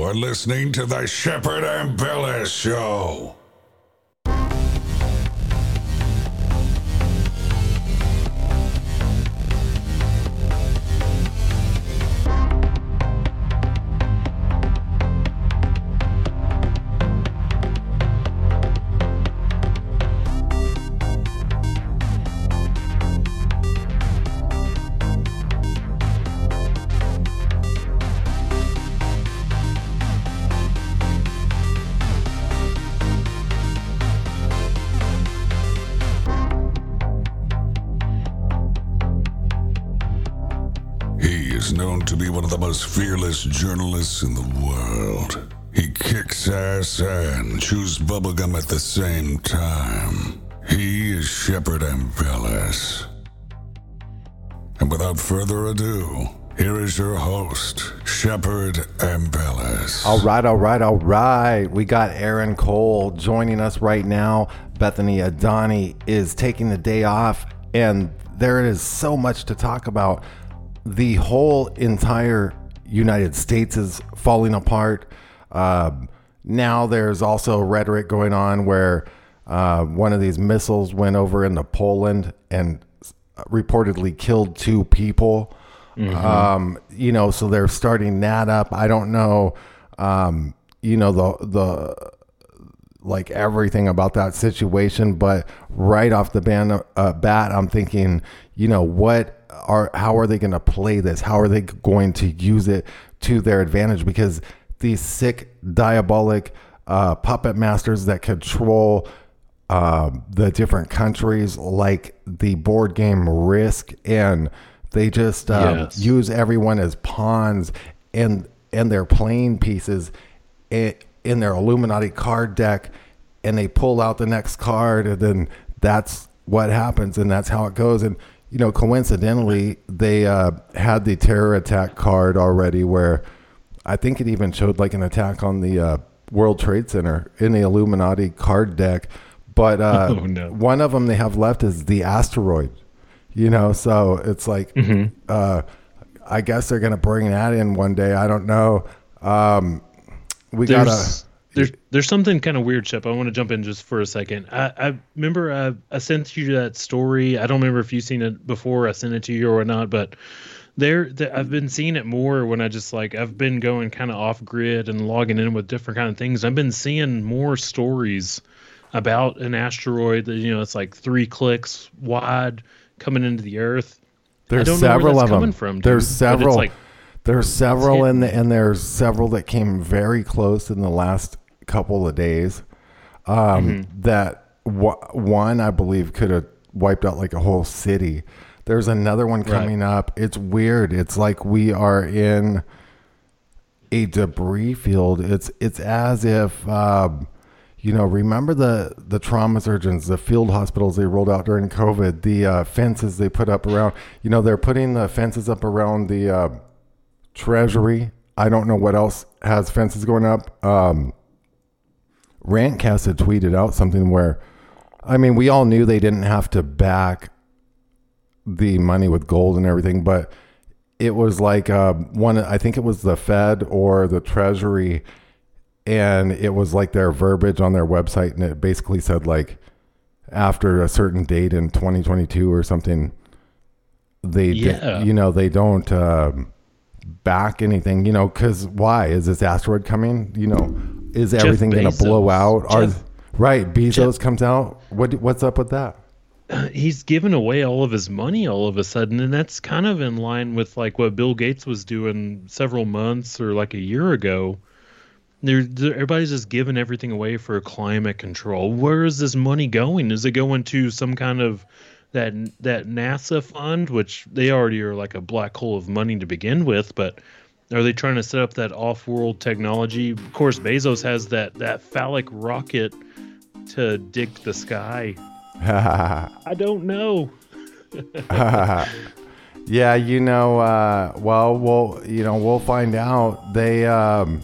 Are listening to the Shepard Ambellas Show. Journalists in the world. He kicks ass and chews bubblegum at the same time. He is Shepard Ambellas. And without further ado, here is your host, Shepard Ambellas. All right, all right, all right. We got Aaron Cole joining us right now. Bethany Adani is taking the day off, and there is so much to talk about. The whole entire United States is falling apart. Um, now there's also rhetoric going on where uh, one of these missiles went over into Poland and reportedly killed two people. Um, you know, so they're starting that up. I don't know, um, you know, the the like everything about that situation, but right off the ban, uh, bat, I'm thinking, you know, what are how are they going to play this? How are they going to use it to their advantage? Because these sick, diabolic uh, puppet masters that control um, the different countries, like the board game Risk, and they just um, Yes. use everyone as pawns and and their playing pieces i- in their Illuminati card deck, and they pull out the next card, and then that's what happens, and that's how it goes. And you know, coincidentally, they uh, had the terror attack card already, where I think it even showed like an attack on the uh, World Trade Center in the Illuminati card deck. But uh, Oh, no. one of them they have left is the asteroid. You know, so it's like, Mm-hmm. uh, I guess they're gonna bring that in one day. I don't know. Um, we gotta. there's there's there's something kind of weird, Shep. I want to jump in just for a second. I, I remember I, I sent you that story. I don't remember if you've seen it before. I sent it to you or not, but there, there I've been seeing it more when I just like I've been going kind of off grid and logging in with different kind of things. I've been seeing more stories about an asteroid that you know it's like three clicks wide coming into the Earth. There's don't know where several of them. coming from, dude, there's several. like- there's several, and and there's several that came very close in the last couple of days. Um, Mm-hmm. That w- one I believe could have wiped out like a whole city. There's another one coming up. It's weird. It's like we are in a debris field. It's it's as if um, you know. Remember the the trauma surgeons, the field hospitals they rolled out during COVID. The uh, fences they put up around. You know, they're putting the fences up around the uh, treasury. I don't know what else has fences going up. Um, Rantcast had tweeted out something where, I mean, we all knew they didn't have to back the money with gold and everything, but it was like uh, one. I think it was the Fed or the Treasury, and it was like their verbiage on their website, and it basically said like after a certain date in 2022 or something, they di- you know they don't um, back anything. You know, because why is this asteroid coming? You know, is everything going to blow Bezos. out? Are right? Bezos comes out. What what's up with that? Uh, he's given away all of his money all of a sudden and that's kind of in line with like what bill gates was doing several months or like a year ago there there- everybody's just giving everything away for climate control where is this money going is it going to some kind of that that nasa fund which they already are like a black hole of money to begin with but are they trying to set up that off-world technology of course bezos has that that phallic rocket to dig the sky I don't know. Yeah, you know, uh, well, we'll, you know, we'll find out. They, um,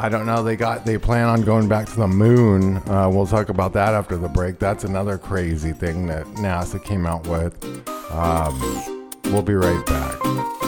I don't know. They got, they plan on going back to the moon. Uh, we'll talk about that after the break. That's another crazy thing that NASA came out with. Um, we'll be right back.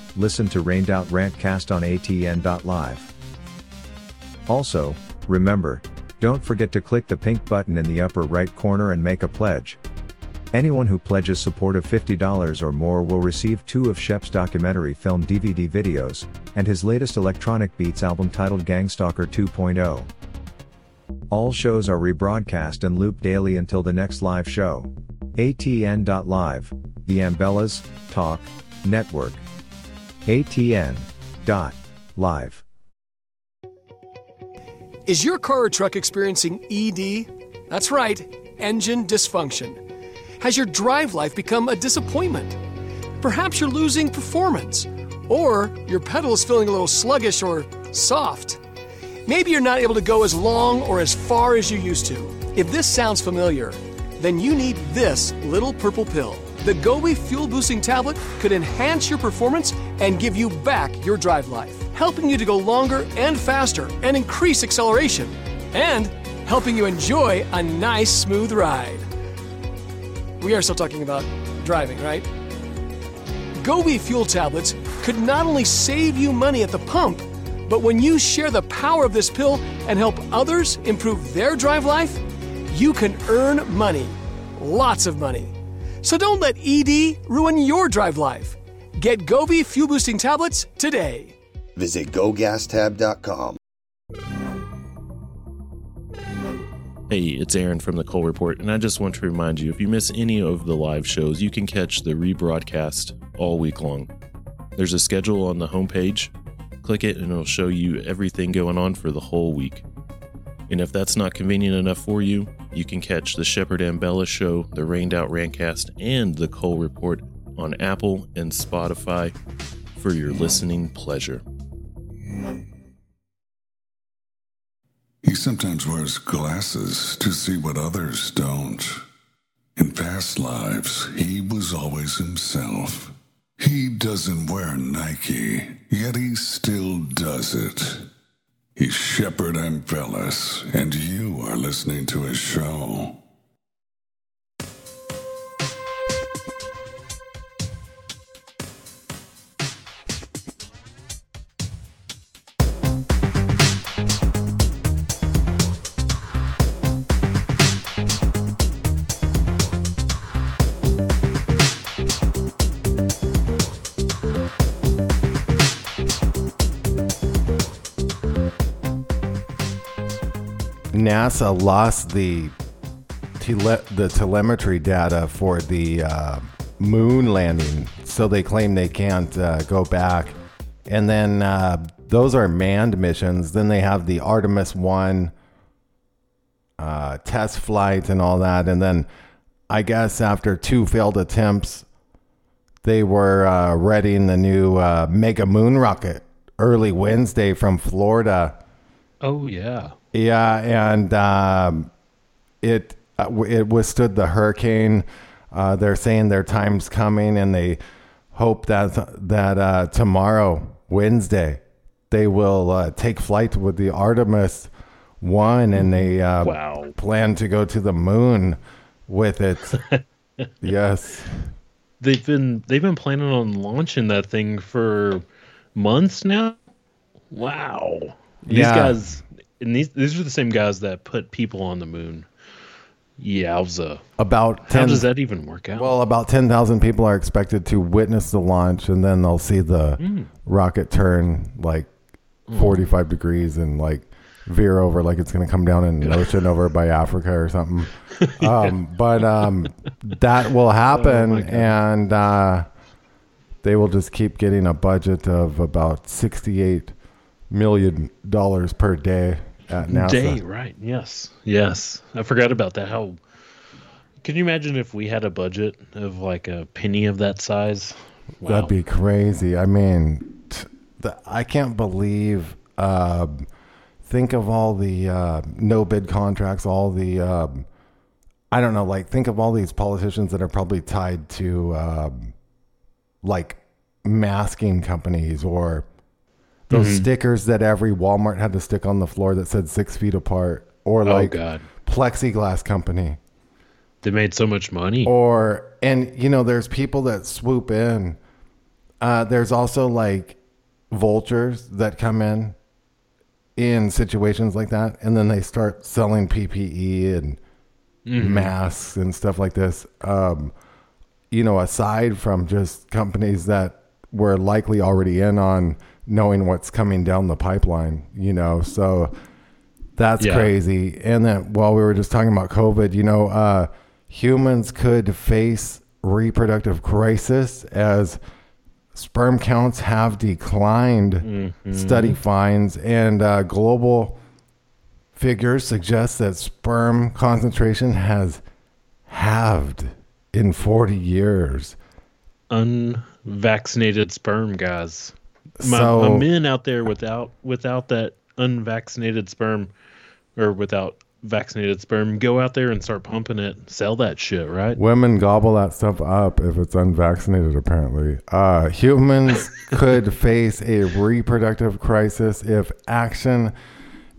listen to Rained Out Rantcast on ATN.live. Also, remember, don't forget to click the pink button in the upper right corner and make a pledge. Anyone who pledges support of $50 or more will receive two of Shep's documentary film DVD videos, and his latest electronic beats album titled Gangstalker 2.0. All shows are rebroadcast and looped daily until the next live show. ATN.live, the Ambellas, Talk, Network. ATN. Dot. Live. Is your car or truck experiencing ED? That's right, engine dysfunction. Has your drive life become a disappointment? Perhaps you're losing performance, or your pedal is feeling a little sluggish or soft. Maybe you're not able to go as long or as far as you used to. If this sounds familiar, then you need this little purple pill. The Gobi Fuel Boosting Tablet could enhance your performance and give you back your drive life, helping you to go longer and faster and increase acceleration, and helping you enjoy a nice, smooth ride. We are still talking about driving, right? Gobi Fuel Tablets could not only save you money at the pump, but when you share the power of this pill and help others improve their drive life, you can earn money. Lots of money. So don't let ED ruin your drive life. Get Gobi Fuel Boosting Tablets today. Visit gogastab.com. Hey, it's Aaron from the Cole Report, and I just want to remind you if you miss any of the live shows, you can catch the rebroadcast all week long. There's a schedule on the homepage. Click it, and it'll show you everything going on for the whole week. And if that's not convenient enough for you, you can catch the Shepard Ambella Show, the Rained Out Rantcast, and the Cole Report on Apple and Spotify for your listening pleasure. He sometimes wears glasses to see what others don't. In past lives, he was always himself. He doesn't wear Nike, yet he still does it. He's Shepard Ambellas, and you are listening to his show. NASA lost the tele- the telemetry data for the uh, moon landing, so they claim they can't uh, go back. And then uh, those are manned missions. Then they have the Artemis One uh, test flight and all that, and then I guess after two failed attempts, they were uh, readying the new uh, Mega Moon rocket early Wednesday from Florida. Oh yeah. Yeah, and um, it uh, w- it withstood the hurricane. Uh, they're saying their time's coming, and they hope that that uh, tomorrow, Wednesday, they will uh, take flight with the Artemis One, and they uh, Wow. plan to go to the moon with it. yes. They've been they've been planning on launching that thing for months now. Wow. These Yeah. guys and these these are the same guys that put people on the moon. Yowza. About How 10, does that even work out? Well, about 10,000 people are expected to witness the launch, and then they'll see the Hmm. rocket turn like 45 degrees and like veer over like it's going to come down in an ocean over by Africa or something. Um, but um, that will happen, Oh and uh, they will just keep getting a budget of about $68 million per day at NASA. Day, right. Yes. Yes. I forgot about that. How can you imagine if we had a budget of like a penny of that size? Wow. That'd be crazy. I mean, t- the, I can't believe. Um, think of all the uh, no bid contracts, all the. Um, I don't know. Like, think of all these politicians that are probably tied to, um, like, masking companies or those Mm-hmm. stickers that every Walmart had to stick on the floor that said six feet apart, or oh like god. plexiglass company. They made so much money. or and you know there's people that swoop in uh there's also like vultures that come in in situations like that and then they start selling ppe and masks and stuff like this um you know aside from just companies that were likely already in on knowing what's coming down the pipeline you know so that's Yeah. crazy. And then while we were just talking about COVID, you know, uh, humans could face reproductive crisis as sperm counts have declined. Study finds and uh, global figures suggest that sperm concentration has halved in 40 years. Unvaccinated sperm guys. My, So- my men out there without without that unvaccinated sperm or without vaccinated sperm, go out there and start pumping it, sell that shit, right? Women gobble that stuff up if it's unvaccinated, apparently. Uh, humans could face a reproductive crisis if action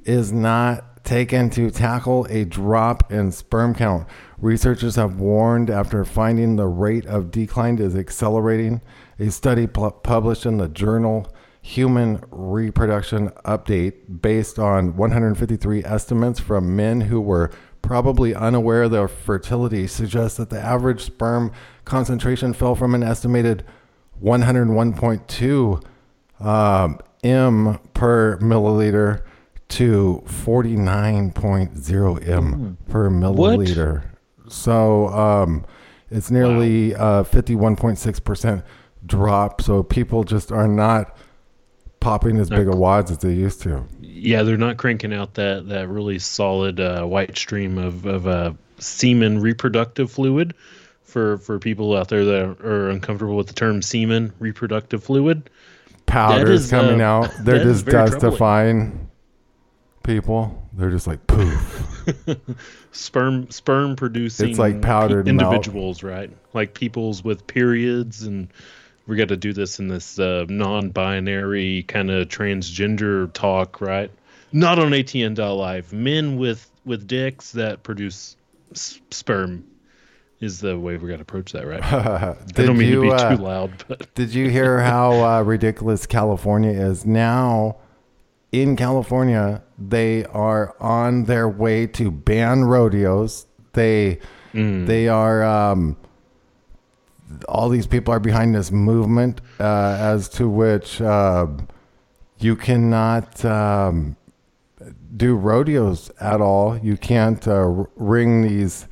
is not taken to tackle a drop in sperm count. Researchers have warned after finding the rate of decline is accelerating. A study pu- published in the journal Human Reproduction Update, based on 153 estimates from men who were probably unaware of their fertility, suggests that the average sperm concentration fell from an estimated 101.2 um, m per milliliter to 49.0 m per milliliter. So um, it's nearly uh, 51.6% drop. So people just are not popping as big a wads as they used to. Yeah, they're not cranking out that that really solid uh, white stream of of uh, semen reproductive fluid. For for people out there that are uncomfortable with the term semen reproductive fluid, Powders is, coming uh, out. They're just very troubling. People. They're just like poof. sperm sperm producing It's like powdered pe- milk. individuals, right? Like people's with periods, and we got to do this in this uh, non-binary kind of transgender talk, right? Not on ATN.live. Men with with dicks that produce s- sperm is the way we got to approach that, right? I don't mean you, to be uh, too loud, but Did you hear how uh, ridiculous California is now? In California, they are on their way to ban rodeos. They Mm. they are um, all these people are behind this movement uh, as to which uh, you cannot um, do rodeos at all. You can't uh, ring these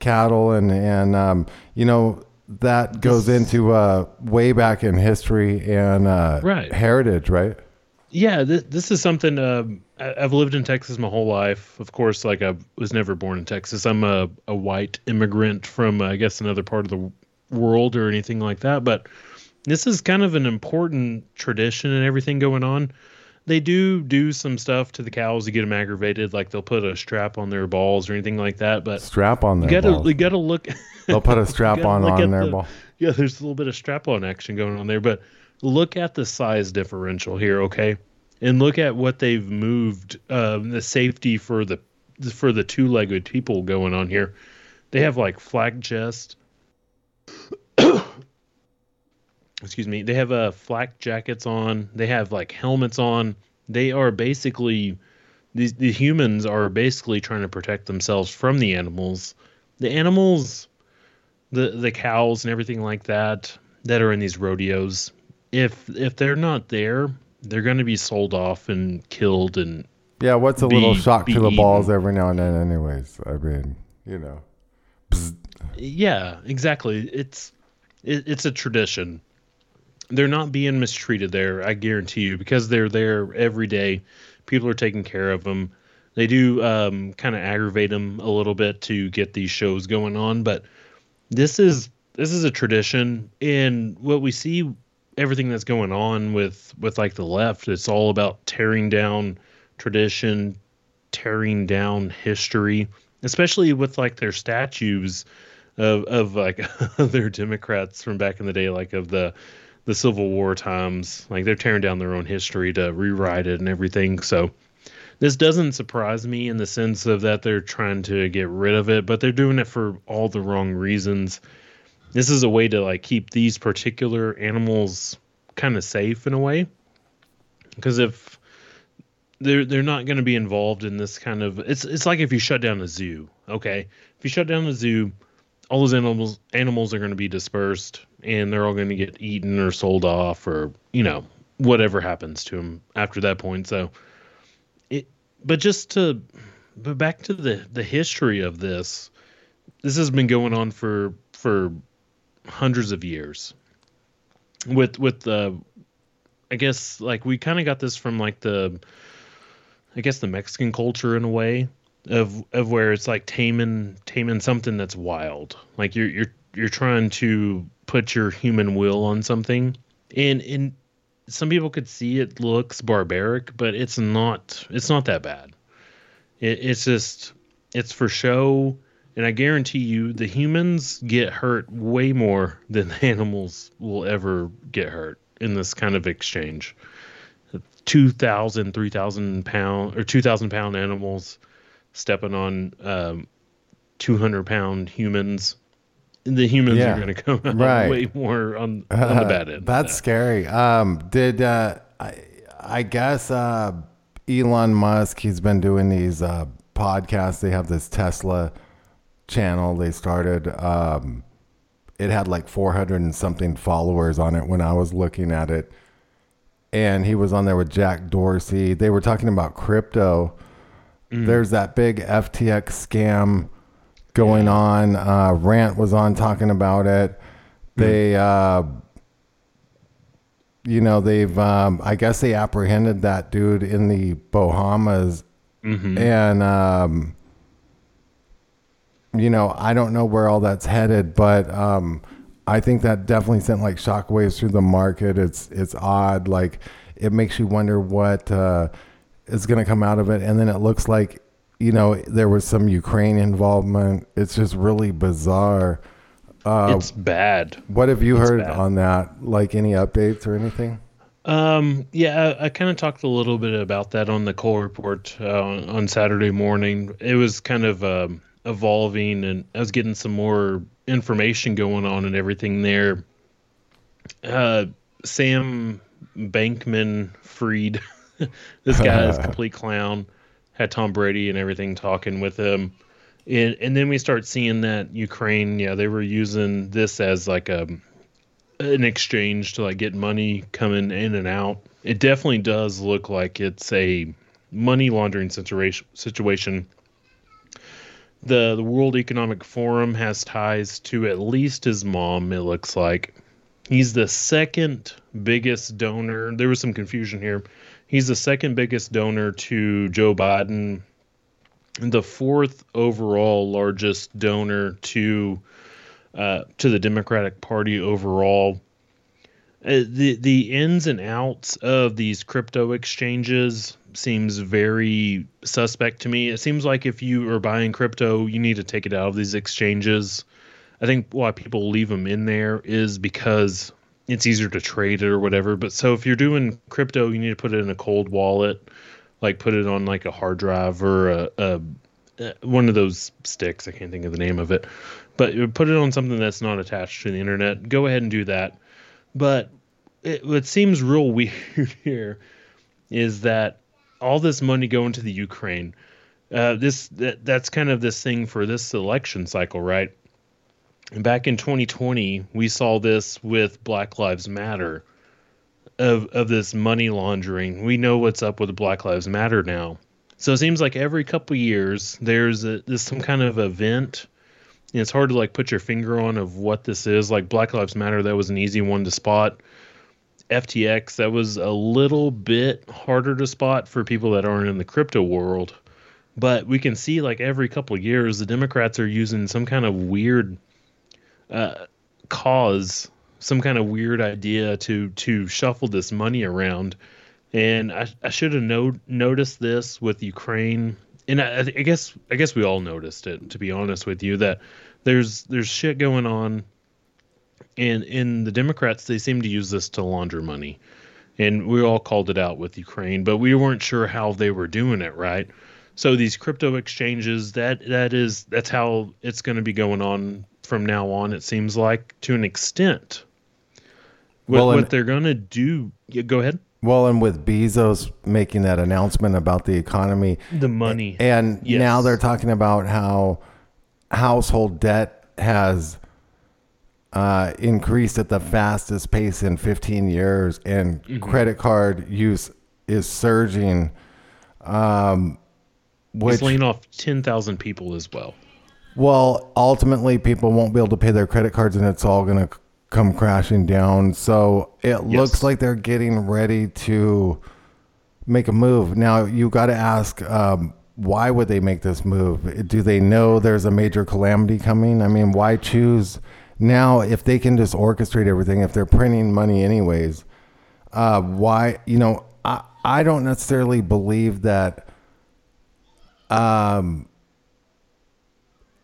cattle and and um, you know that goes into uh, way back in history and uh, Right. heritage, right? Yeah, this, this is something um, I've lived in Texas my whole life. Of course, like I was never born in Texas. I'm a, a white immigrant from, uh, I guess, another part of the world or anything like that. But this is kind of an important tradition and everything going on. They do do some stuff to the cows to get them aggravated, like they'll put a strap on their balls or anything like that. But Strap on you their gotta balls. you gotta look. They'll put a strap on on their the- ball. Yeah, there's a little bit of strap on action going on there, but look at the size differential here, okay? And look at what they've moved um, the safety for the for the two-legged people going on here. They have like flak chest. Excuse me. They have uh, flak jackets on. They have like helmets on. They are basically these the humans are basically trying to protect themselves from the animals. The animals the the cows and everything like that that are in these rodeos if if they're not there they're going to be sold off and killed and Yeah, what's a be- little shock to the eaten. balls every now and then, anyways? I mean, you know. Bzz. yeah exactly it's it, it's a tradition they're not being mistreated there i guarantee you because they're there every day people are taking care of them they do um, kind of aggravate them a little bit to get these shows going on but this is this is a tradition and what we see everything that's going on with with like the left. It's all about tearing down tradition tearing down history especially with like their statues of of like other democrats from back in the day like of the the civil war times. Like they're tearing down their own history to rewrite it and everything. So this doesn't surprise me in the sense of that they're trying to get rid of it but they're doing it for all the wrong reasons this is a way to like keep these particular animals kind of safe in a way. Because if they're they're not going to be involved in this kind of it's it's like if you shut down a zoo okay? If you shut down a zoo all those animals animals are going to be dispersed and they're all going to get eaten or sold off or you know whatever happens to them after that point. So it but just to but back to the the history of this this has been going on for for hundreds of years. With with the i guess like we kind of got this from like the i guess the mexican culture in a way of of where it's like taming taming something that's wild. Like you're you're you're trying to put your human will on something. And and some people could see it looks barbaric but it's not it's not that bad. It, it's just it's for show and i guarantee you the humans get hurt way more than the animals will ever get hurt in this kind of exchange 2000 3000 pound or 2000 pound animals stepping on um, 200 pound humans the humans Yeah, are going to come out right. way more on, on the bad end That's scary. Um, did uh, I, I guess uh, Elon Musk? He's been doing these uh, podcasts. They have this Tesla channel they started. Um, it had like 400 and something followers on it when I was looking at it, and he was on there with Jack Dorsey. They were talking about crypto. There's that big FTX scam going on. Uh, Rant was on talking about it. They, uh, you know, they've, um, I guess they apprehended that dude in the Bahamas. And, um, you know, I don't know where all that's headed, but um, I think that definitely sent like shockwaves through the market. It's it's odd, like it makes you wonder what uh, is going to come out of it, and then it looks like you know there was some Ukraine involvement. It's just really bizarre. Uh, it's bad what have you it's heard bad. on that? Like any updates or anything? Um, yeah, I, I kind of talked a little bit about that on the Cole Report uh, on, on Saturday morning. It was kind of um, evolving, and I was getting some more information going on and everything there. Uh, Sam Bankman-Fried, this guy is a complete clown. Had Tom Brady and everything talking with him. And, and then we start seeing that Ukraine, yeah, they were using this as like a an exchange to like get money coming in and out. It definitely does look like it's a money laundering situation. Situation. The the World Economic Forum has ties to at least his mom. It looks like He's the second biggest donor. There was some confusion here. He's the second biggest donor to Joe Biden, the fourth overall largest donor to uh, to the Democratic Party overall. Uh, the the ins and outs of these crypto exchanges seems very suspect to me. It seems like if you are buying crypto, you need to take it out of these exchanges. I think why people leave them in there is because it's easier to trade it or whatever. But so if you're doing crypto, you need to put it in a cold wallet, like put it on like a hard drive or a, a one of those sticks. I can't think of the name of it, but put it on something that's not attached to the internet. Go ahead and do that. But it, what seems real weird here is that all this money going to the Ukraine. Uh, this that, that's kind of this thing for this election cycle, right? And back in 2020, we saw this with Black Lives Matter of of this money laundering. We know what's up with Black Lives Matter now. So it seems like every couple years there's a, there's some kind of event. And it's hard to like put your finger on of what this is. Like Black Lives Matter, that was an easy one to spot. FTX, that was a little bit harder to spot for people that aren't in the crypto world. But we can see like every couple of years the Democrats are using some kind of weird uh, cause, some kind of weird idea to to shuffle this money around. And I, I should have no, noticed this with Ukraine, and I, I guess I guess we all noticed it. To be honest with you, that there's there's shit going on and in the Democrats they seem to use this to launder money, and we all called it out with Ukraine, but we weren't sure how they were doing it right. So these crypto exchanges that that is that's how it's going to be going on from now on. It seems like to an extent. What, well, and, what they're going to do? Yeah, go ahead. Well, and with Bezos making that announcement about the economy, the money, and yes. now they're talking about how household debt has uh, increased at the fastest pace in 15 years, and mm-hmm. credit card use is surging. Um, which, He's laying off 10,000 people as well. Well, ultimately, people won't be able to pay their credit cards, and it's all going to come crashing down. So it yes. looks like they're getting ready to make a move. Now, you got to ask. Um, why would they make this move? Do they know there's a major calamity coming? I mean, why choose now if they can just orchestrate everything if they're printing money anyways uh, why you know I, I don't necessarily believe that um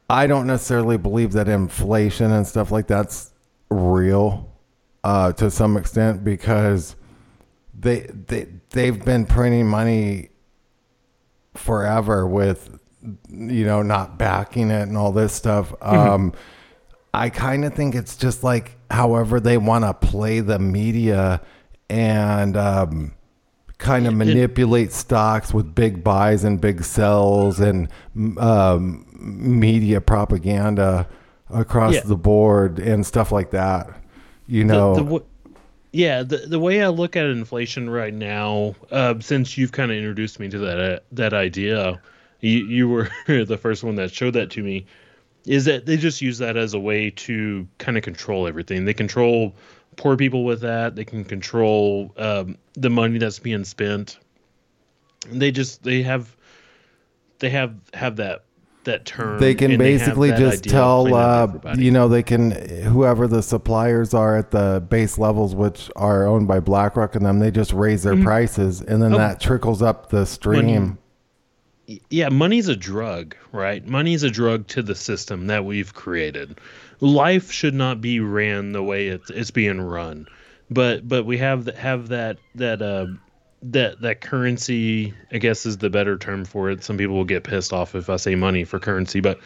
I don't necessarily believe that inflation and stuff like that's real uh, to some extent because they they they've been printing money forever with you know not backing it and all this stuff. Mm-hmm. Um, I kind of think it's just like however they want to play the media and um, kind of manipulate stocks with big buys and big sells and um, media propaganda across yeah. the board and stuff like that. You know. The, the, yeah, the the way I look at inflation right now, uh, since you've kind of introduced me to that uh, that idea, you you were the first one that showed that to me is that they just use that as a way to kind of control everything. They control poor people with that. They can control um, the money that's being spent. And They just they have they have have that that term. They can basically they just tell uh, you know they can whoever the suppliers are at the base levels, which are owned by BlackRock and them. They just raise their mm-hmm. prices, and then oh. that trickles up the stream. Yeah, money's a drug, right? Money's a drug to the system that we've created. Life should not be ran the way it's, it's being run, but but we have have that that uh that that currency. I guess is the better term for it. Some people will get pissed off if I say money for currency, but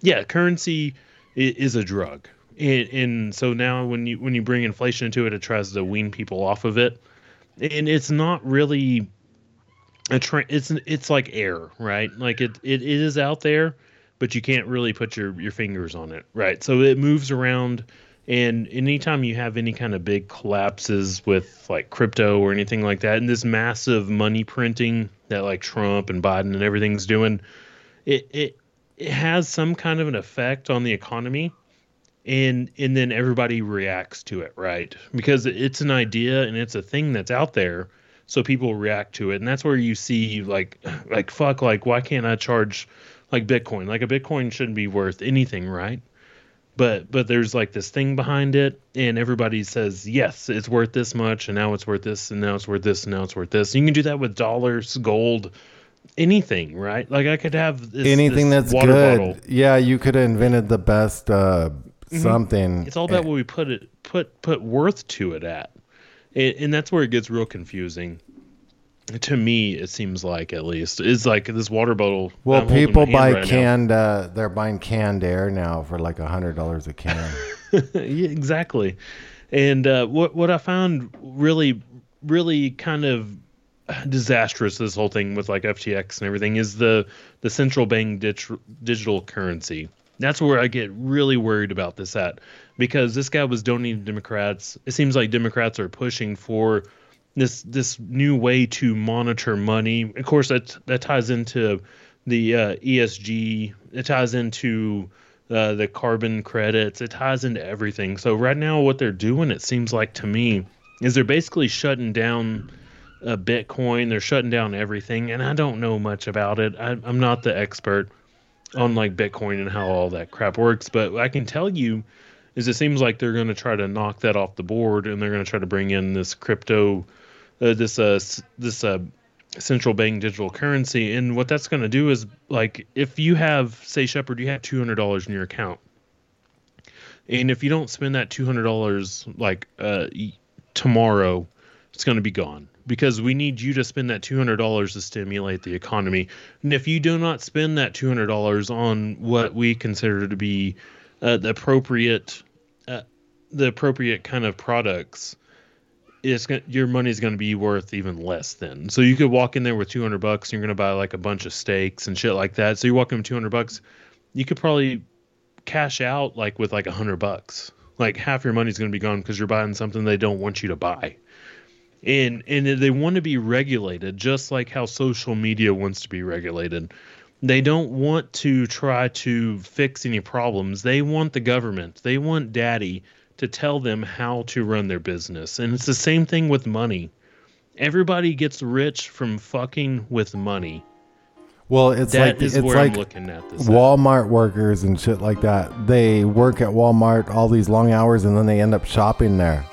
yeah, currency is a drug, and, and so now when you when you bring inflation into it, it tries to wean people off of it, and it's not really a tra- it's it's like air, right? Like it, it it is out there, but you can't really put your your fingers on it, right? So it moves around and anytime you have any kind of big collapses with like crypto or anything like that, and this massive money printing that like Trump and Biden and everything's doing, it it it has some kind of an effect on the economy. and and then everybody reacts to it, right? Because it's an idea and it's a thing that's out there, so people react to it, and that's where you see like like fuck, like why can't I charge like Bitcoin? Like a Bitcoin shouldn't be worth anything, right? But but there's like this thing behind it, and everybody says yes, it's worth this much, and now it's worth this, and now it's worth this, and now it's worth this. You can do that with dollars, gold, anything, right? Like I could have this, Anything this that's good. bottle. Yeah, you could have invented the best uh, Mhm. something. It's all about what we put it put put worth to it at, and, and that's where it gets real confusing. To me, it seems like at least it's like this water bottle. Well, I'm people buy right canned. Uh, they're buying canned air now for like a hundred dollars a can. yeah, exactly. And uh, what what I found really really kind of disastrous this whole thing with like FTX and everything is the the central bank dig- digital currency. That's where I get really worried about this at because this guy was donating to Democrats. It seems like Democrats are pushing for this this new way to monitor money. Of course, that that ties into the uh, ESG. It ties into uh, the carbon credits. It ties into everything. So right now, what they're doing, it seems like to me, is they're basically shutting down uh, Bitcoin. They're shutting down everything, and I don't know much about it. I, I'm not the expert on like Bitcoin and how all that crap works, but I can tell you is it seems like they're going to try to knock that off the board, and they're going to try to bring in this crypto, uh, this uh, this uh, central bank digital currency. And what that's going to do is like if you have, say, Shepard, you have two hundred dollars in your account, and if you don't spend that two hundred dollars like uh, tomorrow, it's going to be gone because we need you to spend that two hundred dollars to stimulate the economy. And if you do not spend that two hundred dollars on what we consider to be uh, the appropriate, the appropriate kind of products, it's gonna, your money's going to be worth even less then. So you could walk in there with 200 bucks and you're going to buy like a bunch of steaks and shit like that. So you walk in with 200 bucks, you could probably cash out like with like a 100 bucks. Like half your money's going to be gone because you're buying something they don't want you to buy. And and they want to be regulated just like how social media wants to be regulated. They don't want to try to fix any problems. They want the government. They want daddy to tell them how to run their business. And it's the same thing with money. Everybody gets rich from fucking with money. Well, it's That like is it's where like I'm looking at this. at. Walmart workers and shit like that. They work at Walmart all these long hours and then they end up shopping there.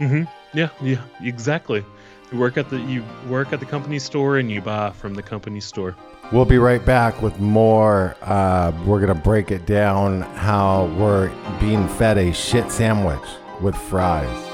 Mm-hmm. Yeah, yeah, exactly. You work at the you work at the company store and you buy from the company store. We'll be right back with more. Uh, we're gonna break it down how we're being fed a shit sandwich with fries.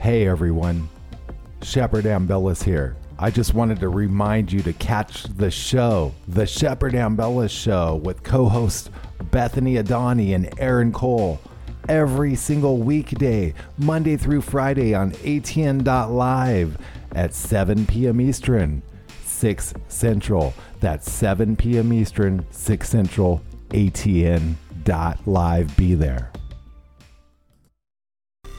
Hey everyone, Shepard Ambellas here. I just wanted to remind you to catch the show, The Shepard Ambellas Show, with co hosts Bethany Adani and Aaron Cole, every single weekday, Monday through Friday on ATN.live at 7 p.m. Eastern, 6 Central. That's 7 p.m. Eastern, 6 Central, ATN.live. Be there.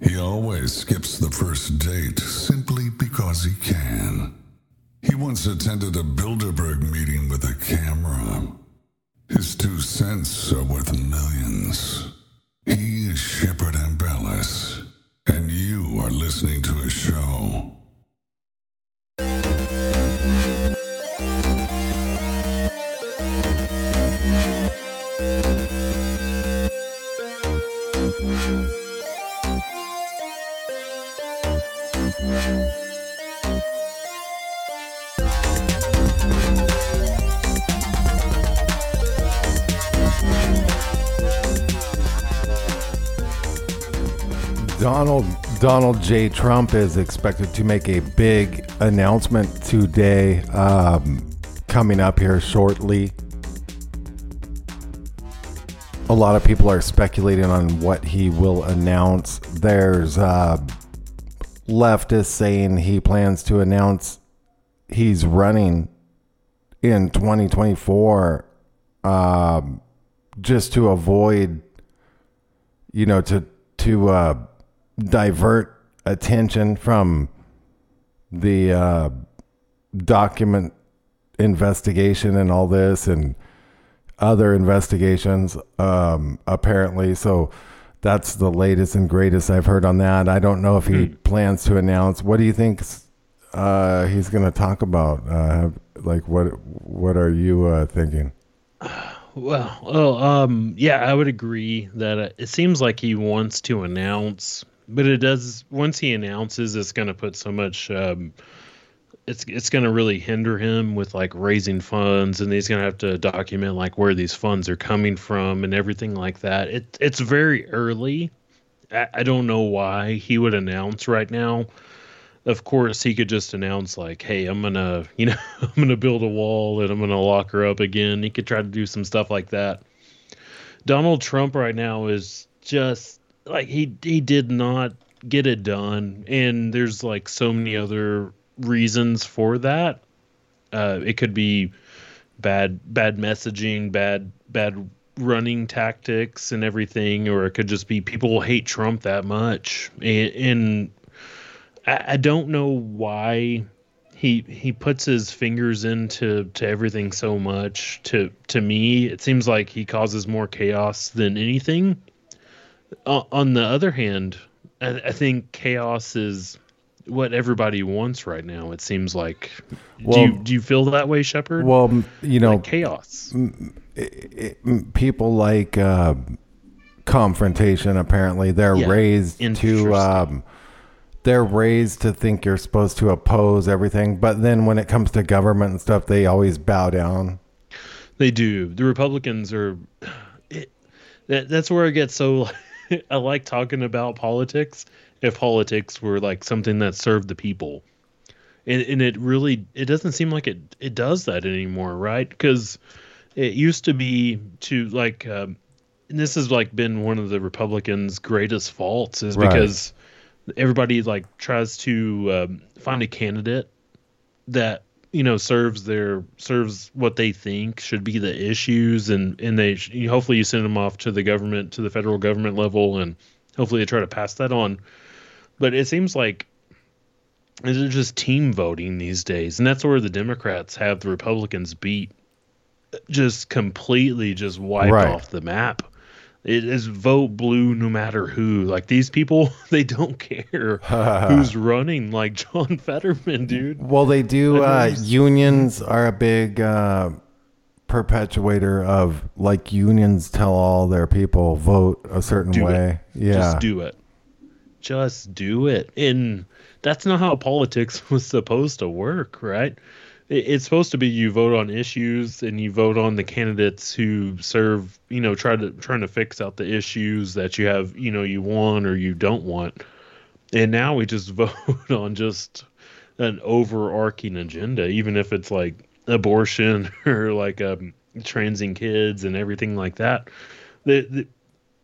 He always skips the first date simply because he can. He once attended a Bilderberg meeting with a camera. His two cents are worth millions. He is Shepard Ambellas, and you are listening to his show. Donald Donald J. Trump is expected to make a big announcement today, um, coming up here shortly. A lot of people are speculating on what he will announce. There's uh, leftists saying he plans to announce he's running in 2024 um, just to avoid, you know, to to uh, divert attention from the uh, document investigation and all this and other investigations um, apparently. So that's the latest and greatest i've heard on that. I don't know if he plans to announce. What do you think uh, he's going to talk about? Uh, like what what are you uh, thinking? Well, well, um, yeah, I would agree that uh, it seems like he wants to announce, but it does. Once he announces, it's going to put so much. Um, it's it's going to really hinder him with like raising funds, and he's going to have to document like where these funds are coming from and everything like that. It it's very early. I, I don't know why he would announce right now. Of course, he could just announce like, "Hey, I'm gonna, you know, I'm gonna build a wall and I'm gonna lock her up again." He could try to do some stuff like that. Donald Trump right now is just like he he did not get it done, and there's like so many other reasons for that. Uh, it could be bad bad messaging, bad bad running tactics and everything, or it could just be people hate Trump that much, and, and I, I don't know why he he puts his fingers into to everything so much. To to me, it seems like he causes more chaos than anything. Uh, on the other hand, I, I think chaos is what everybody wants right now. It seems like. Well- do you do you feel that way, Shepard? Well, you know, like chaos. it- people like uh, confrontation. Apparently, they're Yeah, raised to um, they're raised to think you're supposed to oppose everything. But then when it comes to government and stuff, they always bow down. They do. The Republicans are. It, that, that's where I get so. I like talking about politics. If politics were like something that served the people, and and it really it doesn't seem like it it does that anymore, right? Because it used to be to like, um, and this has like been one of the Republicans' greatest faults is Right. because everybody like tries to um, find a candidate that you know serves their serves what they think should be the issues and and they you- hopefully you send them off to the government to the federal government level and hopefully they try to pass that on. But it seems like they're just team voting these days? And that's where the democrats have the republicans beat just completely just wiped Right. off the map it is vote blue no matter who like these people they don't care who's running like john fetterman dude Well, they do. Uh, unions are a big uh, perpetuator of like unions tell all their people vote a certain Do it. way. Yeah. Just do it. Just do it. And that's not how politics was supposed to work, right? It- It's supposed to be you vote on issues and you vote on the candidates who serve, you know, try to trying to fix out the issues that you have, you know, you want or you don't want. And now we just vote on just an overarching agenda, even if it's like abortion or like um, transing kids and everything like that. The,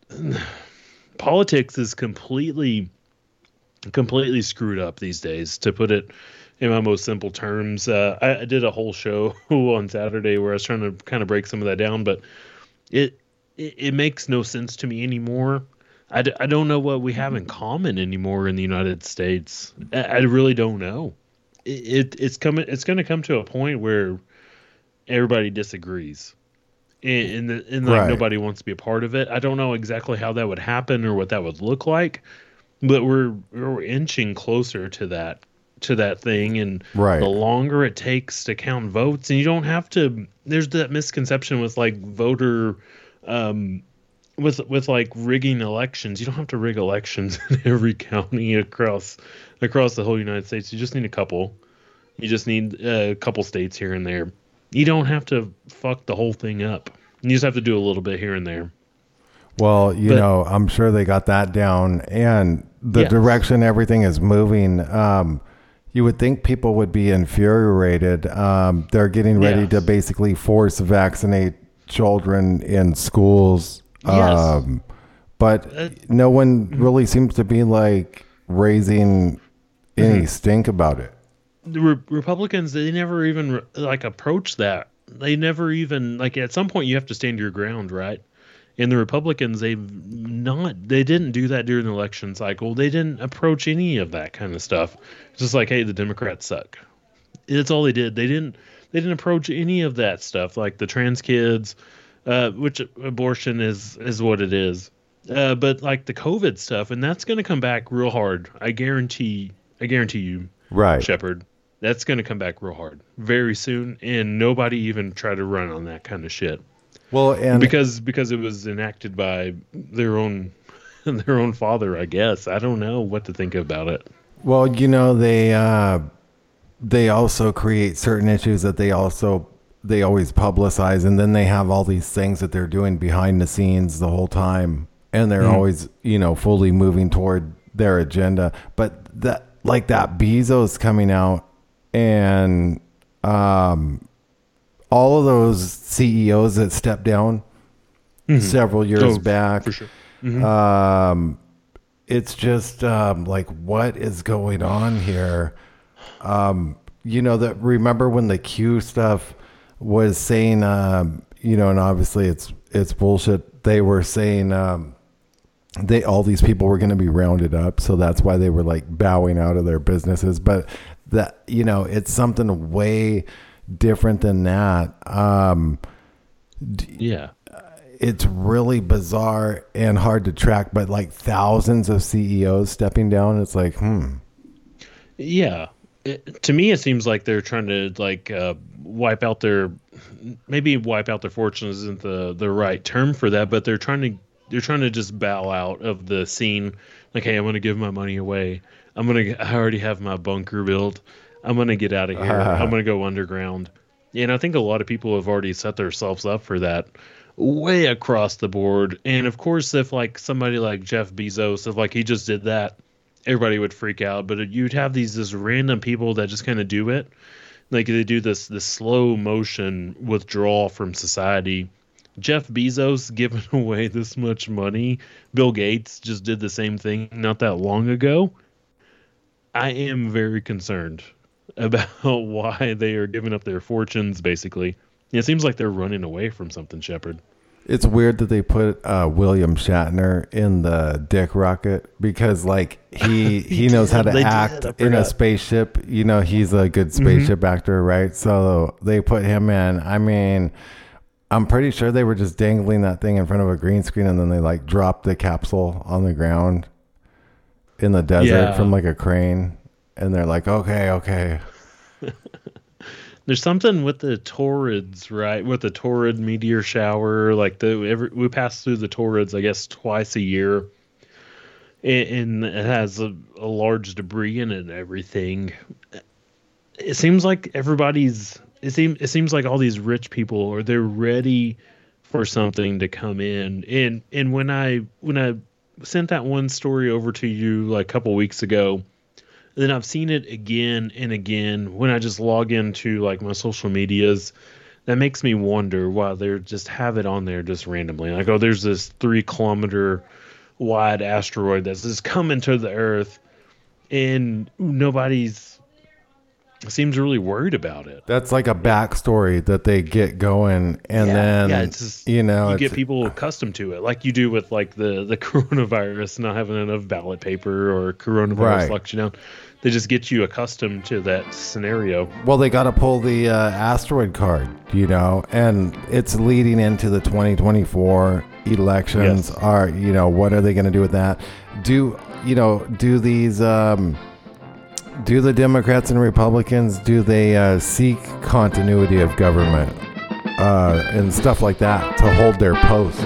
the politics is completely completely screwed up these days to put it in my most simple terms uh, I, I did a whole show on saturday where i was trying to kind of break some of that down but it it, it makes no sense to me anymore. I, d- I don't know what we have in common anymore in the united states. I, I really don't know. It, it it's coming it's going to come to a point where everybody disagrees. And, and, the, and like Right. nobody wants to be a part of it. I don't know exactly how that would happen or what that would look like, but we're we're inching closer to that to that thing. And Right. the longer it takes to count votes, and you don't have to. There's that misconception with like voter. Um, with with like rigging elections, you don't have to rig elections in every county across across the whole United States. You just need a couple. You just need a couple states here and there. You don't have to fuck the whole thing up. You just have to do a little bit here and there. Well, you But- know, I'm sure they got that down, and the Yes. direction everything is moving. Um, you would think people would be infuriated. Um, they're getting ready Yes. to basically force vaccinate children in schools. Yes. Um, but Uh, no one really seems to be like raising any Mm-hmm. stink about it. the Re- Republicans they never even like approach that. They never even like at some point you have to stand your ground, right? And the Republicans they've not they didn't do that during the election cycle. They didn't approach any of that kind of stuff. It's just like, hey, the Democrats suck. That's all they did. They didn't they didn't approach any of that stuff like the trans kids, uh, which abortion is is what it is. Uh, but like the COVID stuff, and that's going to come back real hard. I guarantee. I guarantee you. Right. Shepard. That's going to come back real hard very soon, and nobody even try to run on that kind of shit Well, and because because it was enacted by their own their own father. I guess I don't know what to think about it. Well, you know, they uh, they also create certain issues that they also they always publicize, and then they have all these things that they're doing behind the scenes the whole time, and they're always you know fully moving toward their agenda. But that like that Bezos coming out and um, all of those CEOs that stepped down several years Oh, back for sure. um it's just um like what is going on here? Um you know that remember when the q stuff was saying um you know and obviously it's it's bullshit. They were saying um they all these people were going to be rounded up so that's why they were like bowing out of their businesses. But that you know it's something way different than that um Yeah, it's really bizarre and hard to track, but like thousands of CEOs stepping down, it's like, hmm. Yeah, it, to me, it seems like they're trying to like uh, wipe out their maybe wipe out their fortunes isn't the the right term for that, but they're trying to they're trying to just bow out of the scene. Like, hey, I'm going to give my money away. I'm going to. I already have my bunker built. I'm going to get out of here. I'm uh-huh. going to go underground. And I think a lot of people have already set themselves up for that way across the board. And of course, if like somebody like Jeff Bezos, if like he just did that, everybody would freak out. But you'd have these this random people that just kind of do it, like they do this this slow motion withdrawal from society. Jeff Bezos giving away this much money. Bill Gates just did the same thing not that long ago. I am very concerned about why they are giving up their fortunes basically. It seems like they're running away from something, Shepard. It's weird that they put uh, William Shatner in the dick rocket because, like, he he knows how to They did, act in a spaceship. You know, he's a good spaceship actor, right? So they put him in. I mean, I'm pretty sure they were just dangling that thing in front of a green screen, and then they like dropped the capsule on the ground in the desert Yeah. from like a crane, and they're like, okay, okay. There's something with the Taurids, right? With the Taurid meteor shower, like the every, we pass through the Taurids, I guess, twice a year, and, and it has a, a large debris in it and everything. It seems like everybody's. It seems it seems like all these rich people or they're ready for something to come in. And and when I when I sent that one story over to you like a couple weeks ago, then I've seen it again and again when I just log into like my social medias. That makes me wonder why they just have it on there just randomly. Like, oh, there's this three kilometer wide asteroid that's just coming to the Earth, and nobody's seems really worried about it. That's like a backstory that they get going, and yeah, then yeah, just, you know, you get people accustomed to it, like you do with like the the coronavirus not having enough ballot paper or coronavirus Right. locks you down. They just get you accustomed to that scenario. Well, they got to pull the uh, asteroid card, you know, and it's leading into the 2024 elections. Yes. Are you know what are they going to do with that? Do you know? Do these? Um, do the Democrats and Republicans do they uh, seek continuity of government uh, and stuff like that to hold their post?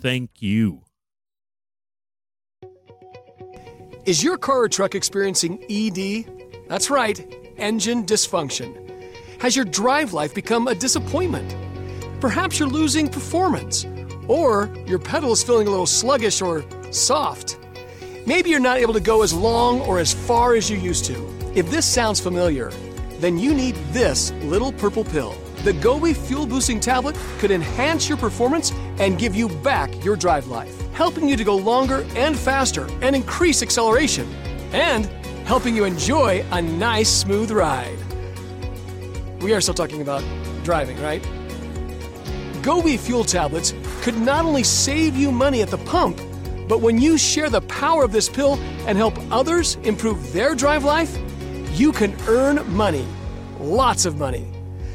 Thank you. Is your car or truck experiencing ED? That's right, engine dysfunction. Has your drive life become a disappointment? Perhaps you're losing performance, or your pedal is feeling a little sluggish or soft. Maybe you're not able to go as long or as far as you used to. If this sounds familiar, then you need this little purple pill. The Gobi Fuel Boosting Tablet could enhance your performance and give you back your drive life, helping you to go longer and faster and increase acceleration, and helping you enjoy a nice, smooth ride. We are still talking about driving, right? Gobi fuel tablets could not only save you money at the pump, but when you share the power of this pill and help others improve their drive life, you can earn money. Lots of money.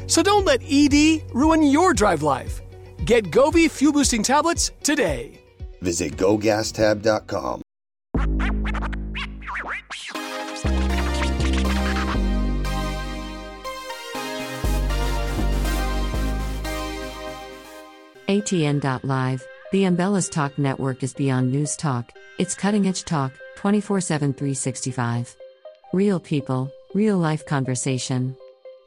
So don't let ED ruin your drive life. Get Gobi fuel boosting tablets today. Visit gogastab.com. ATN.live, the Ambellas Talk network is beyond news talk, it's cutting edge talk, 24 7 365. Real people, real life conversation.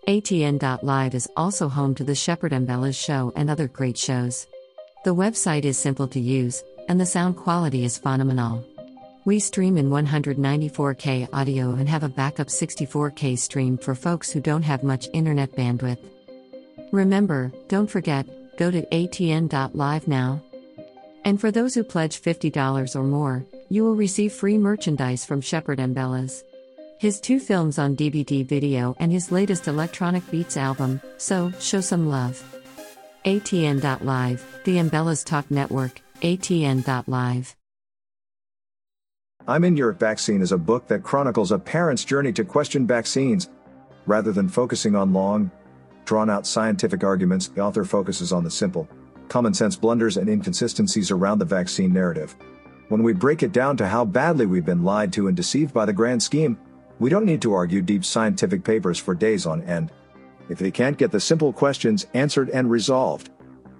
ATN.live is also home to the Shepard Ambellas show and other great shows. The website is simple to use, and the sound quality is phenomenal. We stream in 194K audio and have a backup 64K stream for folks who don't have much internet bandwidth. Remember, don't forget, go to atn.live now. And for those who pledge $50 or more, you will receive free merchandise from Shepard Ambellas. His two films on DVD video and his latest electronic beats album, so show some love. ATN.live, the Ambellas Talk Network, ATN.live. I'm in Your Vaccine is a book that chronicles a parent's journey to question vaccines. Rather than focusing on long, drawn out scientific arguments, the author focuses on the simple, common sense blunders and inconsistencies around the vaccine narrative. When we break it down to how badly we've been lied to and deceived by the grand scheme, we don't need to argue deep scientific papers for days on end. If they can't get the simple questions answered and resolved,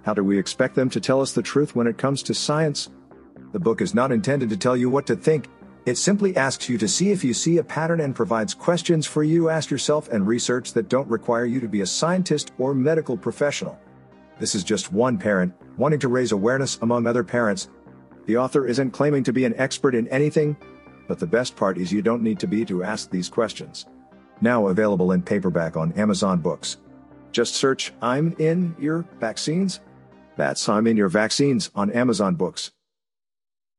how do we expect them to tell us the truth when it comes to science? The book is not intended to tell you what to think. It simply asks you to see if you see a pattern and provides questions for you to ask yourself and research that don't require you to be a scientist or medical professional. This is just one parent wanting to raise awareness among other parents. The author isn't claiming to be an expert in anything, but the best part is you don't need to be to ask these questions. Now available in paperback on Amazon Books. Just search I'm in your vaccines. That's I'm in your vaccines on Amazon Books.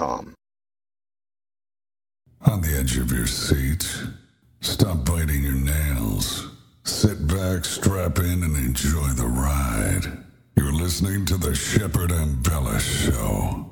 On the edge of your seat, stop biting your nails. Sit back, strap in, and enjoy the ride. You're listening to the Shepard Ambellas Show.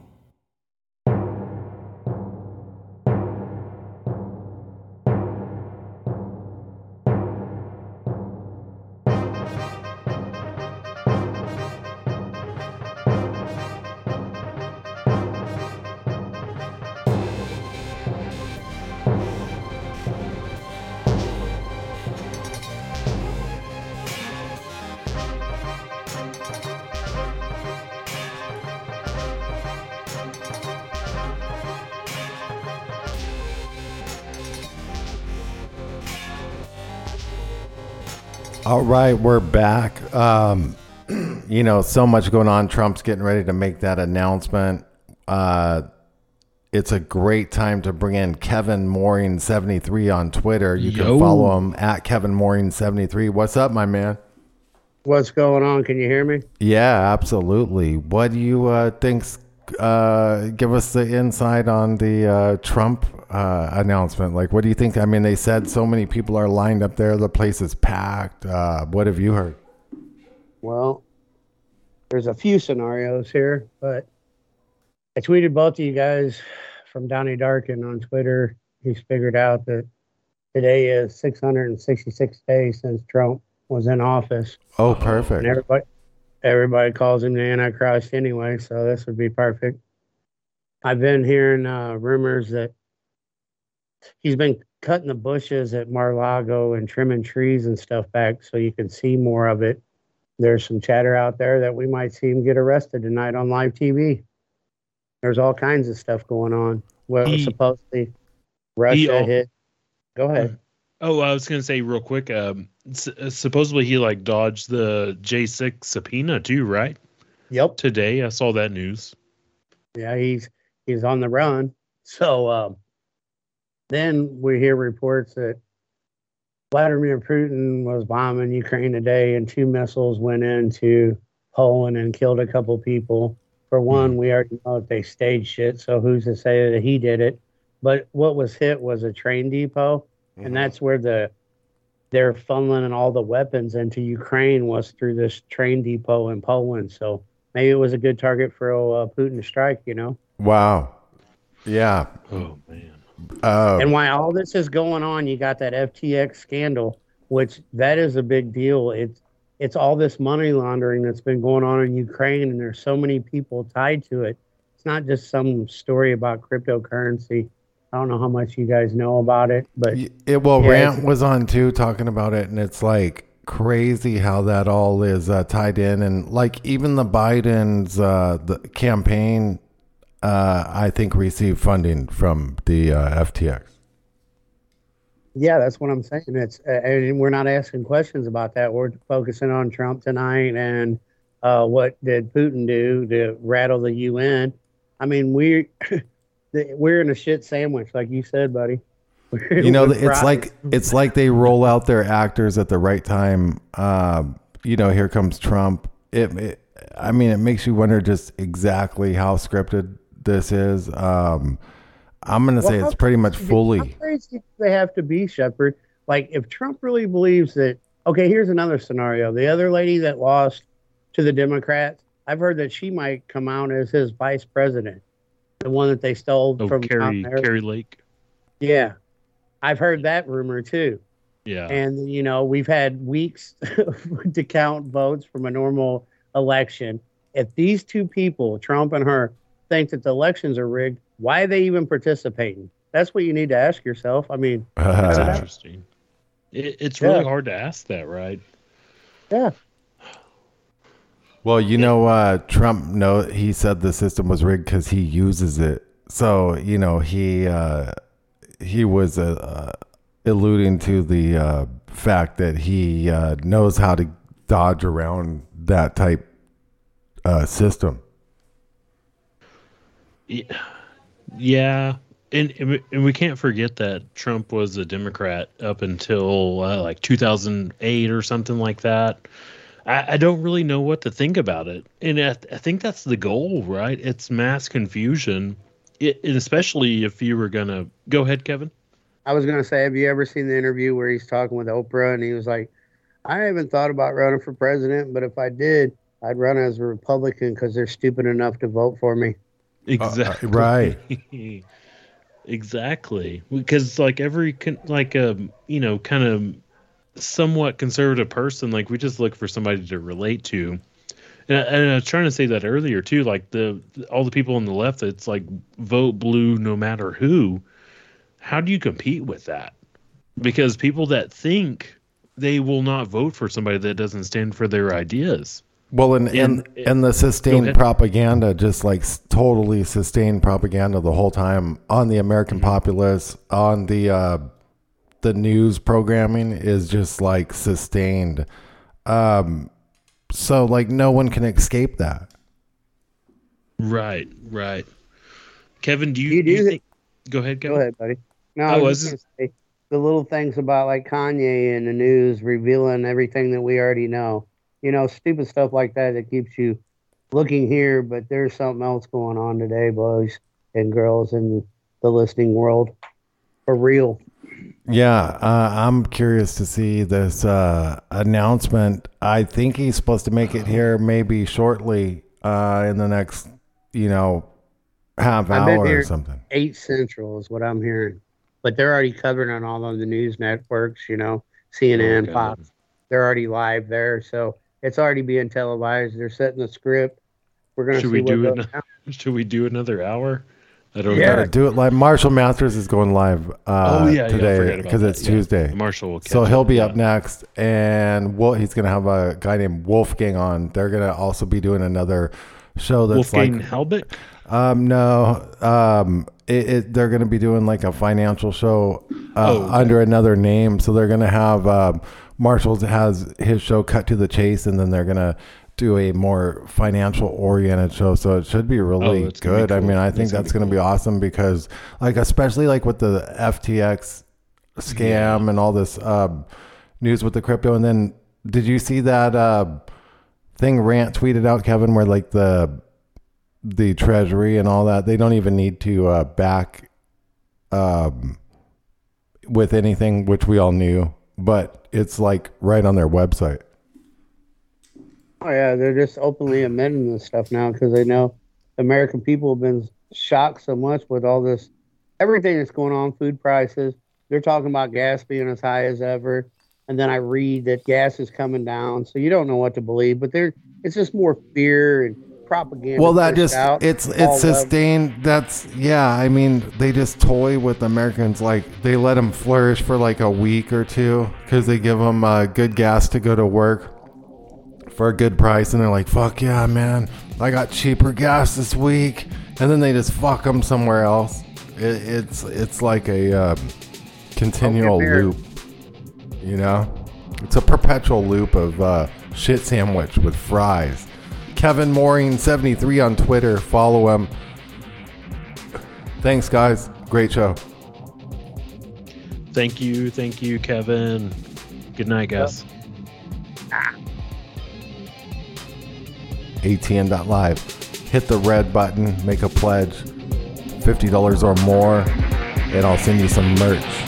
All right, we're back. Um, you know, so much going on. Trump's getting ready to make that announcement. Uh, it's a great time to bring in Kevin Mooring seventy three on Twitter. You Yo. can follow him at Kevin Mooring seventy three. What's up, my man? What's going on? Can you hear me? Yeah, absolutely. What do you uh, think's? Uh, give us the insight on the uh, Trump uh, announcement. Like, what do you think? I mean, they said so many people are lined up there. The place is packed. Uh, what have you heard? Well, there's a few scenarios here, but I tweeted both of you guys from Donnie Darkin on Twitter. He's figured out that today is 666 days since Trump was in office, Oh, perfect. and everybody everybody calls him the Antichrist anyway. So this would be perfect. I've been hearing uh, rumors that he's been cutting the bushes at Mar-Lago and trimming trees and stuff back so you can see more of it. There's some chatter out there that we might see him get arrested tonight on live TV. There's all kinds of stuff going on. Well, He- supposedly Russia al- hit. Go ahead. Oh, I was gonna say real quick. Um, s- uh, supposedly he like dodged the J six subpoena too, right? Yep. Today I saw that news. Yeah, he's he's on the run. So um, then we hear reports that Vladimir Putin was bombing Ukraine today, and two missiles went into Poland and killed a couple people. For one, we already know that they staged it, so who's to say that he did it? But what was hit was a train depot, and that's where the they're funneling all the weapons into Ukraine was through this train depot in Poland. So maybe it was a good target for uh, Putin to strike. You know. Wow. Yeah. Oh man. Uh, And while all this is going on, you got that FTX scandal, which that is a big deal. It's it's all this money laundering that's been going on in Ukraine, and there's so many people tied to it. It's not just some story about cryptocurrency. I don't know how much you guys know about it, but it well, Yeah, Rant was on too, talking about it, and it's like crazy how that all is uh, tied in, and like even the Biden's uh, the campaign uh, I think, receive funding from the uh, FTX. Yeah, that's what I'm saying. It's uh, and we're not asking questions about that. We're focusing on Trump tonight and uh, what did Putin do to rattle the UN. I mean, we we're in a shit sandwich, like you said, buddy. We're- You know, it's fried. like it's like they roll out their actors at the right time. Um, you know, here comes Trump. It, it, I mean, it makes you wonder just exactly how scripted this is. Um, I'm gonna say it's pretty much fully. How fully. crazy do they have to be, Shepard? Like, if Trump really believes that, okay, here's another scenario. The other lady that lost to the Democrats, I've heard that she might come out as his vice president, the one that they stole Oh, from Kari Kari Lake. Yeah, I've heard that rumor too. Yeah. And you know, we've had weeks to count votes from a normal election. If these two people, Trump and her, think that the elections are rigged, why are they even participating? That's what you need to ask yourself. I mean, That's Uh, interesting. It, it's really Yeah. hard to ask that, right? yeah, well, you know, uh, Trump. No, he said the system was rigged because he uses it. So you know, he uh, he was uh, uh, alluding to the uh, fact that he uh, knows how to dodge around that type uh, system. Yeah. And, and we- can't forget that Trump was a Democrat up until uh, like 2008 or something like that. I, I don't really know what to think about it. And I, I think that's the goal, right? It's mass confusion. It, especially if you were to go ahead, Kevin. I was gonna say, have you ever seen the interview where he's talking with Oprah and he was like, "I haven't thought about running for president, but if I did, I'd run as a Republican because they're stupid enough to vote for me." Uh, uh, exactly. right. exactly. Because like every con- like a you know kind of somewhat conservative person, like we just look for somebody to relate to. And I, and I was trying to say that earlier too. Like the all the people on the left, it's like vote blue no matter who. How do you compete with that? Because people that think they will not vote for somebody that doesn't stand for their ideas. Well, and and, And- and the sustained propaganda, just like totally sustained propaganda the whole time on the American Mm-hmm. populace, on the uh, the news programming is just like sustained. Um, so like no one can escape that. Right, right. Kevin, do you, You do you do think? Go ahead, Go ahead, buddy. No, I I was was just say the little things about like Kanye in the news revealing everything that we already know. You know, stupid stuff like that that keeps you looking here, but there's something else going on today, boys and girls in the listening world. For real. Yeah, uh, I'm curious to see this uh, announcement. I think he's supposed to make it here maybe shortly uh, in the next, you know, half hour or something. Eight Central is what I'm hearing. But they're already covering on all of the news networks, you know, CNN, Okay. Fox. They're already live there. So it's already being televised. They're setting the script. We're going to Should see we what do goes it? down. Should we do another hour? I don't Yeah. know. Gotta do it live. Marshall Masters is going live uh, Oh, yeah, yeah, today forgot about because that. it's Yeah. Tuesday. Marshall will So he'll be yeah. up next, and Wol- he's gonna have a guy named Wolfgang on. They're gonna also be doing another show that's Wolfgang like Halbert. um no um it, it they're gonna be doing like a financial show uh, Oh, okay. under another name. So they're gonna have um, Marshall has his show cut to the chase, and then they're gonna do a more financial oriented show. So it should be really Oh, gonna be good. I mean, I think That's gonna that's be gonna be cool. awesome because like especially like with the FTX scam and all this um, news with the crypto. And then did you see that uh, thing Rant tweeted out, Kevin, where like the the treasury and all that they don't even need to uh, back um, with anything, which we all knew, but it's like right on their website. Oh yeah, they're just openly amending this stuff now because they know American people have been shocked so much with all this, everything that's going on, food prices. They're talking about gas being as high as ever, and then I read that gas is coming down, so you don't know what to believe. But there, it's just more fear and propaganda. Well, that just out, it's it's sustained. That's yeah. I mean, they just toy with Americans. Like they let them flourish for like a week or two because they give them uh, good gas to go to work for a good price, and they're like, "Fuck yeah, man! I got cheaper gas this week." and then they just fuck them somewhere else. It, it's it's like a uh, continual loop, you know. It's a perpetual loop of uh, shit sandwich with fries. Kevin Mooring seventy three on Twitter. Follow him. Thanks, guys. Great show. Thank you, thank you, Kevin. Good night, guys. ATN.live. Hit the red button, make a pledge, $50 or more, and I'll send you some merch.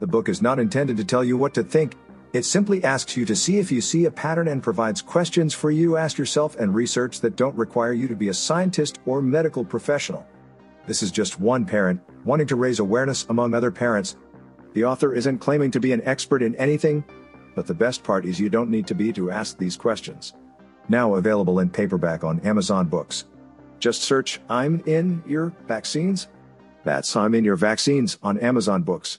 The book is not intended to tell you what to think. It simply asks you to see if you see a pattern and provides questions for you to ask yourself and research that don't require you to be a scientist or medical professional. This is just one parent wanting to raise awareness among other parents. The author isn't claiming to be an expert in anything, but the best part is you don't need to be to ask these questions. Now available in paperback on Amazon Books. Just search I'm in your vaccines. That's I'm in your vaccines on Amazon Books.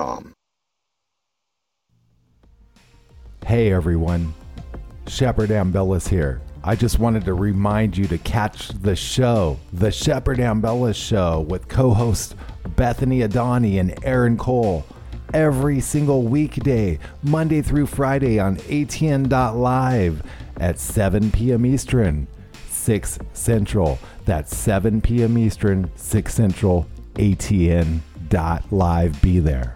Hey everyone, Shepard Ambellas here. I just wanted to remind you to catch the show, The Shepard Ambellas Show, with co hosts Bethany Adani and Aaron Cole, every single weekday, Monday through Friday on ATN.live at 7 p.m. Eastern, 6 Central. That's 7 p.m. Eastern, 6 Central, ATN.live. Be there.